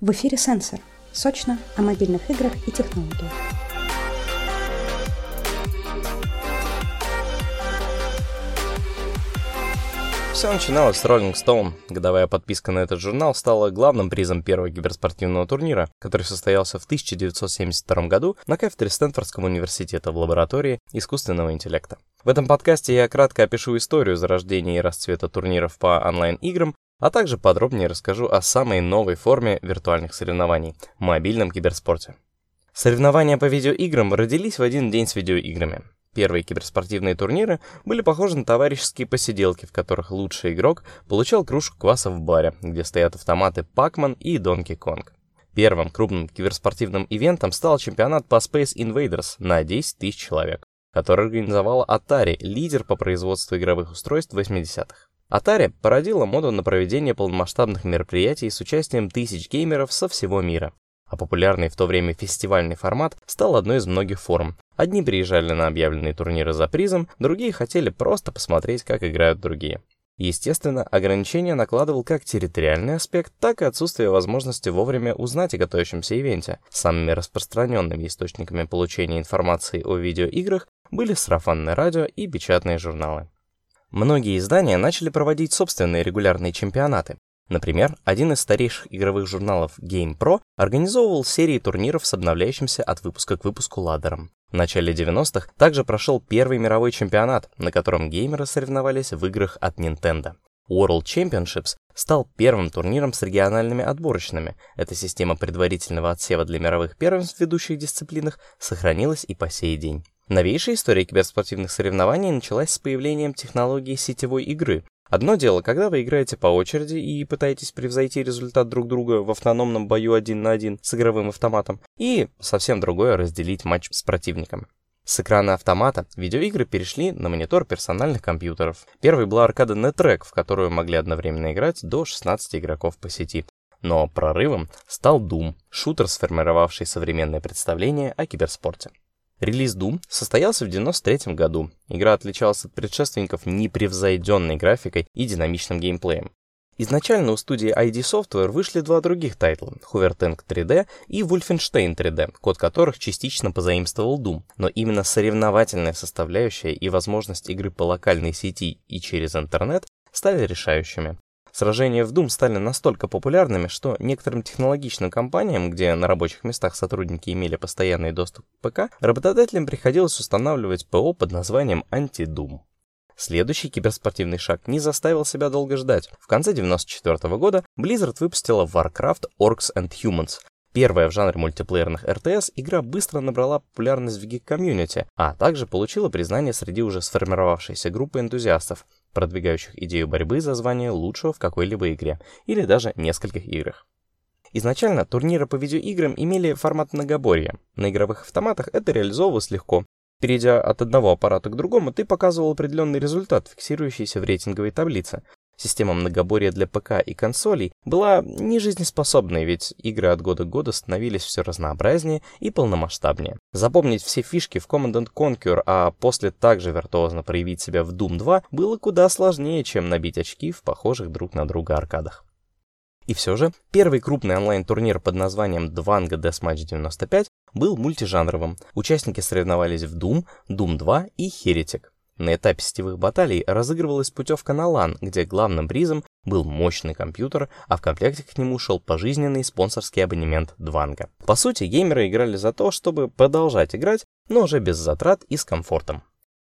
В эфире «Сенсор» – сочно о мобильных играх и технологиях. Все начиналось с Rolling Stone. Годовая подписка на этот журнал стала главным призом первого киберспортивного турнира, который состоялся в 1972 году на кафедре Стэнфордского университета в лаборатории искусственного интеллекта. В этом подкасте я кратко опишу историю зарождения и расцвета турниров по онлайн-играм, а также подробнее расскажу о самой новой форме виртуальных соревнований – мобильном киберспорте. Соревнования по видеоиграм родились в один день с видеоиграми. Первые киберспортивные турниры были похожи на товарищеские посиделки, в которых лучший игрок получал кружку кваса в баре, где стоят автоматы Pac-Man и Donkey Kong. Первым крупным киберспортивным ивентом стал чемпионат по Space Invaders на 10 тысяч человек, который организовала Atari, лидер по производству игровых устройств 80-х. Atari породила моду на проведение полномасштабных мероприятий с участием тысяч геймеров со всего мира. А популярный в то время фестивальный формат стал одной из многих форм. Одни приезжали на объявленные турниры за призом, другие хотели просто посмотреть, как играют другие. Естественно, ограничения накладывал как территориальный аспект, так и отсутствие возможности вовремя узнать о готовящемся ивенте. Самыми распространенными источниками получения информации о видеоиграх были сарафанное радио и печатные журналы. Многие издания начали проводить собственные регулярные чемпионаты. Например, один из старейших игровых журналов GamePro организовывал серии турниров с обновляющимся от выпуска к выпуску ладером. В начале 90-х также прошел первый мировой чемпионат, на котором геймеры соревновались в играх от Nintendo. World Championships стал первым турниром с региональными отборочными. Эта система предварительного отсева для мировых первенств в ведущих дисциплинах сохранилась и по сей день. Новейшая история киберспортивных соревнований началась с появлением технологии сетевой игры. Одно дело, когда вы играете по очереди и пытаетесь превзойти результат друг друга в автономном бою один на один с игровым автоматом, и совсем другое разделить матч с противником. С экрана автомата видеоигры перешли на монитор персональных компьютеров. Первой была аркада NetRack, в которую могли одновременно играть до 16 игроков по сети. Но прорывом стал Doom, шутер, сформировавший современное представление о киберспорте. Релиз Doom состоялся в 1993 году. Игра отличалась от предшественников непревзойденной графикой и динамичным геймплеем. Изначально у студии ID Software вышли два других тайтла — Hoover Tank 3D и Wolfenstein 3D, код которых частично позаимствовал Doom, но именно соревновательная составляющая и возможность игры по локальной сети и через интернет стали решающими. Сражения в Doom стали настолько популярными, что некоторым технологичным компаниям, где на рабочих местах сотрудники имели постоянный доступ к ПК, работодателям приходилось устанавливать ПО под названием Anti-Doom. Следующий киберспортивный шаг не заставил себя долго ждать. В конце 1994 года Blizzard выпустила Warcraft Orcs and Humans, Первая в жанре мультиплеерных РТС, игра быстро набрала популярность в гик-комьюнити, а также получила признание среди уже сформировавшейся группы энтузиастов, продвигающих идею борьбы за звание лучшего в какой-либо игре или даже нескольких играх. Изначально турниры по видеоиграм имели формат многоборья. На игровых автоматах это реализовывалось легко. Перейдя от одного аппарата к другому, ты показывал определенный результат, фиксирующийся в рейтинговой таблице, Система многоборья для ПК и консолей была не жизнеспособной, ведь игры от года к году становились все разнообразнее и полномасштабнее. Запомнить все фишки в Command Conquer, а после также виртуозно проявить себя в Doom 2 было куда сложнее, чем набить очки в похожих друг на друга аркадах. И все же, первый крупный онлайн-турнир под названием Dvanga Deathmatch 95 был мультижанровым. Участники соревновались в Doom, Doom 2 и Heretic. На этапе сетевых баталий разыгрывалась путевка на LAN, где главным призом был мощный компьютер, а в комплекте к нему шел пожизненный спонсорский абонемент Дванга. По сути, геймеры играли за то, чтобы продолжать играть, но уже без затрат и с комфортом.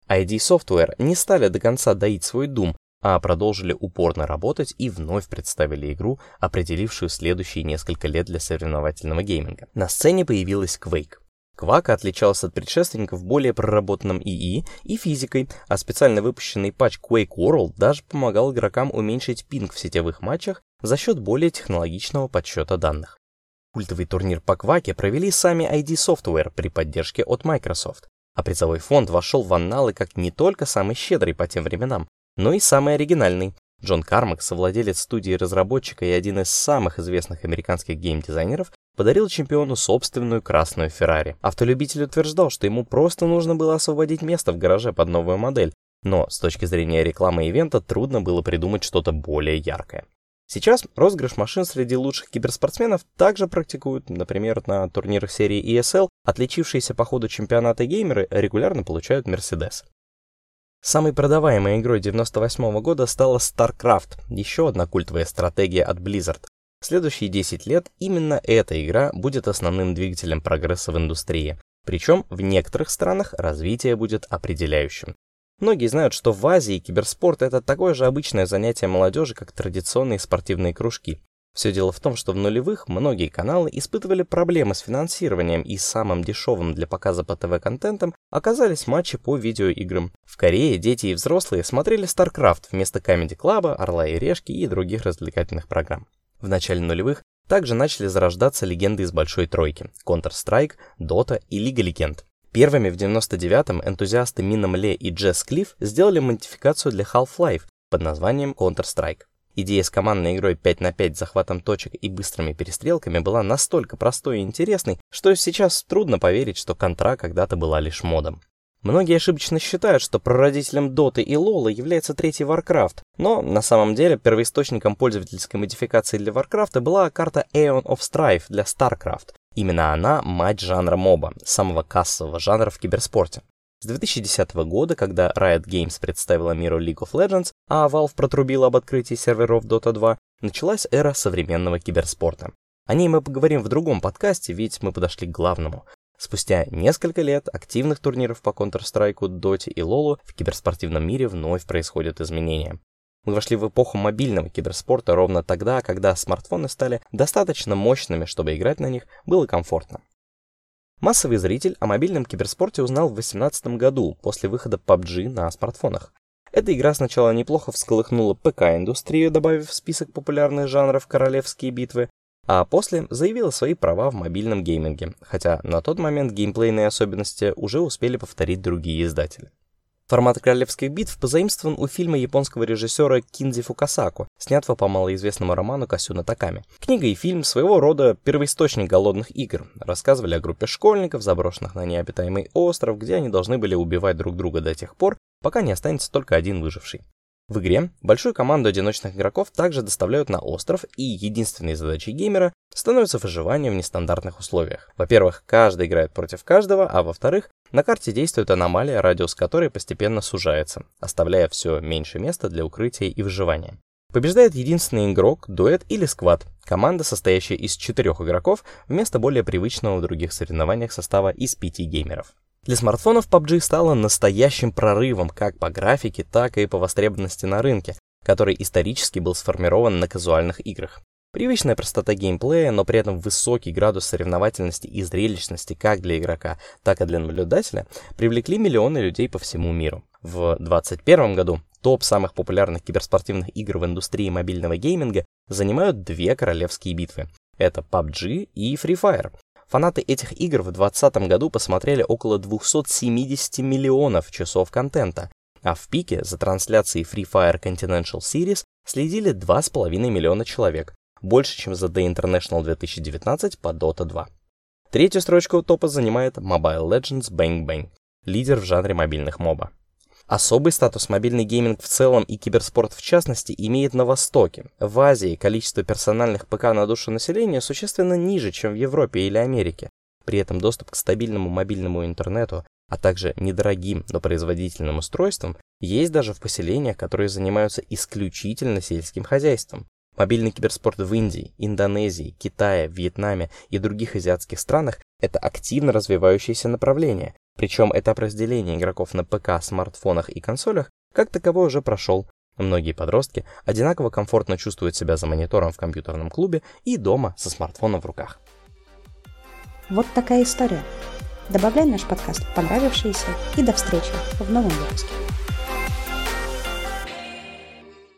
ID Software не стали до конца доить свой Doom, а продолжили упорно работать и вновь представили игру, определившую следующие несколько лет для соревновательного гейминга. На сцене появилась Quake. Квак отличался от предшественников более проработанным ИИ и физикой, а специально выпущенный патч Quake World даже помогал игрокам уменьшить пинг в сетевых матчах за счет более технологичного подсчета данных. Культовый турнир по Кваке провели сами ID Software при поддержке от Microsoft, а призовой фонд вошел в анналы как не только самый щедрый по тем временам, но и самый оригинальный. Джон Кармак, совладелец студии разработчика и один из самых известных американских геймдизайнеров, подарил чемпиону собственную красную Феррари. Автолюбитель утверждал, что ему просто нужно было освободить место в гараже под новую модель, но с точки зрения рекламы ивента трудно было придумать что-то более яркое. Сейчас розыгрыш машин среди лучших киберспортсменов также практикуют, например, на турнирах серии ESL, отличившиеся по ходу чемпионата геймеры регулярно получают Mercedes. Самой продаваемой игрой 98 года стала StarCraft, еще одна культовая стратегия от Blizzard. Следующие 10 лет именно эта игра будет основным двигателем прогресса в индустрии. Причем в некоторых странах развитие будет определяющим. Многие знают, что в Азии киберспорт — это такое же обычное занятие молодежи, как традиционные спортивные кружки. Все дело в том, что в нулевых многие каналы испытывали проблемы с финансированием и самым дешевым для показа по ТВ-контентом оказались матчи по видеоиграм. В Корее дети и взрослые смотрели StarCraft вместо Comedy Club, Орла и Решки и других развлекательных программ. В начале нулевых также начали зарождаться легенды из Большой Тройки — Counter-Strike, Dota и Лига Легенд. Первыми в 99-м энтузиасты Мином Ле и Джесс Клифф сделали модификацию для Half-Life под названием Counter-Strike. Идея с командной игрой 5 на 5 с захватом точек и быстрыми перестрелками была настолько простой и интересной, что сейчас трудно поверить, что Контра когда-то была лишь модом. Многие ошибочно считают, что прародителем Доты и Лола является третий Warcraft, но на самом деле первоисточником пользовательской модификации для Warcraft была карта Aeon of Strife для StarCraft, Именно она — мать жанра моба, самого кассового жанра в киберспорте. С 2010 года, когда Riot Games представила миру League of Legends, а Valve протрубила об открытии серверов Dota 2, началась эра современного киберспорта. О ней мы поговорим в другом подкасте, ведь мы подошли к главному. Спустя несколько лет активных турниров по Counter-Strike, Dota и LoL в киберспортивном мире вновь происходят изменения. Мы вошли в эпоху мобильного киберспорта ровно тогда, когда смартфоны стали достаточно мощными, чтобы играть на них было комфортно. Массовый зритель о мобильном киберспорте узнал в 2018 году, после выхода PUBG на смартфонах. Эта игра сначала неплохо всколыхнула ПК-индустрию, добавив в список популярных жанров королевские битвы, а после заявила свои права в мобильном гейминге, хотя на тот момент геймплейные особенности уже успели повторить другие издатели. Формат королевских битв позаимствован у фильма японского режиссера Кинзи Фукасаку, снятого по малоизвестному роману Касюна Таками. Книга и фильм своего рода первоисточник голодных игр. Рассказывали о группе школьников, заброшенных на необитаемый остров, где они должны были убивать друг друга до тех пор, пока не останется только один выживший. В игре большую команду одиночных игроков также доставляют на остров, и единственной задачей геймера становится выживание в нестандартных условиях. Во-первых, каждый играет против каждого, а во-вторых, на карте действует аномалия, радиус которой постепенно сужается, оставляя все меньше места для укрытия и выживания. Побеждает единственный игрок, дуэт или сквад, команда, состоящая из четырех игроков, вместо более привычного в других соревнованиях состава из пяти геймеров. Для смартфонов PUBG стала настоящим прорывом как по графике, так и по востребованности на рынке, который исторически был сформирован на казуальных играх. Привычная простота геймплея, но при этом высокий градус соревновательности и зрелищности как для игрока, так и для наблюдателя привлекли миллионы людей по всему миру. В 2021 году топ самых популярных киберспортивных игр в индустрии мобильного гейминга занимают две королевские битвы. Это PUBG и Free Fire, Фанаты этих игр в 2020 году посмотрели около 270 миллионов часов контента, а в пике за трансляцией Free Fire Continental Series следили 2,5 миллиона человек, больше, чем за The International 2019 по Dota 2. Третью строчку топа занимает Mobile Legends Bang Bang, лидер в жанре мобильных моба. Особый статус мобильный гейминг в целом и киберспорт в частности имеет на Востоке. В Азии количество персональных ПК на душу населения существенно ниже, чем в Европе или Америке. При этом доступ к стабильному мобильному интернету, а также недорогим, но производительным устройствам есть даже в поселениях, которые занимаются исключительно сельским хозяйством. Мобильный киберспорт в Индии, Индонезии, Китае, Вьетнаме и других азиатских странах – это активно развивающееся направление, причем этап разделения игроков на ПК, смартфонах и консолях как таковой уже прошел. Многие подростки одинаково комфортно чувствуют себя за монитором в компьютерном клубе и дома со смартфоном в руках. Вот такая история. Добавляй наш подкаст в понравившиеся и до встречи в новом выпуске.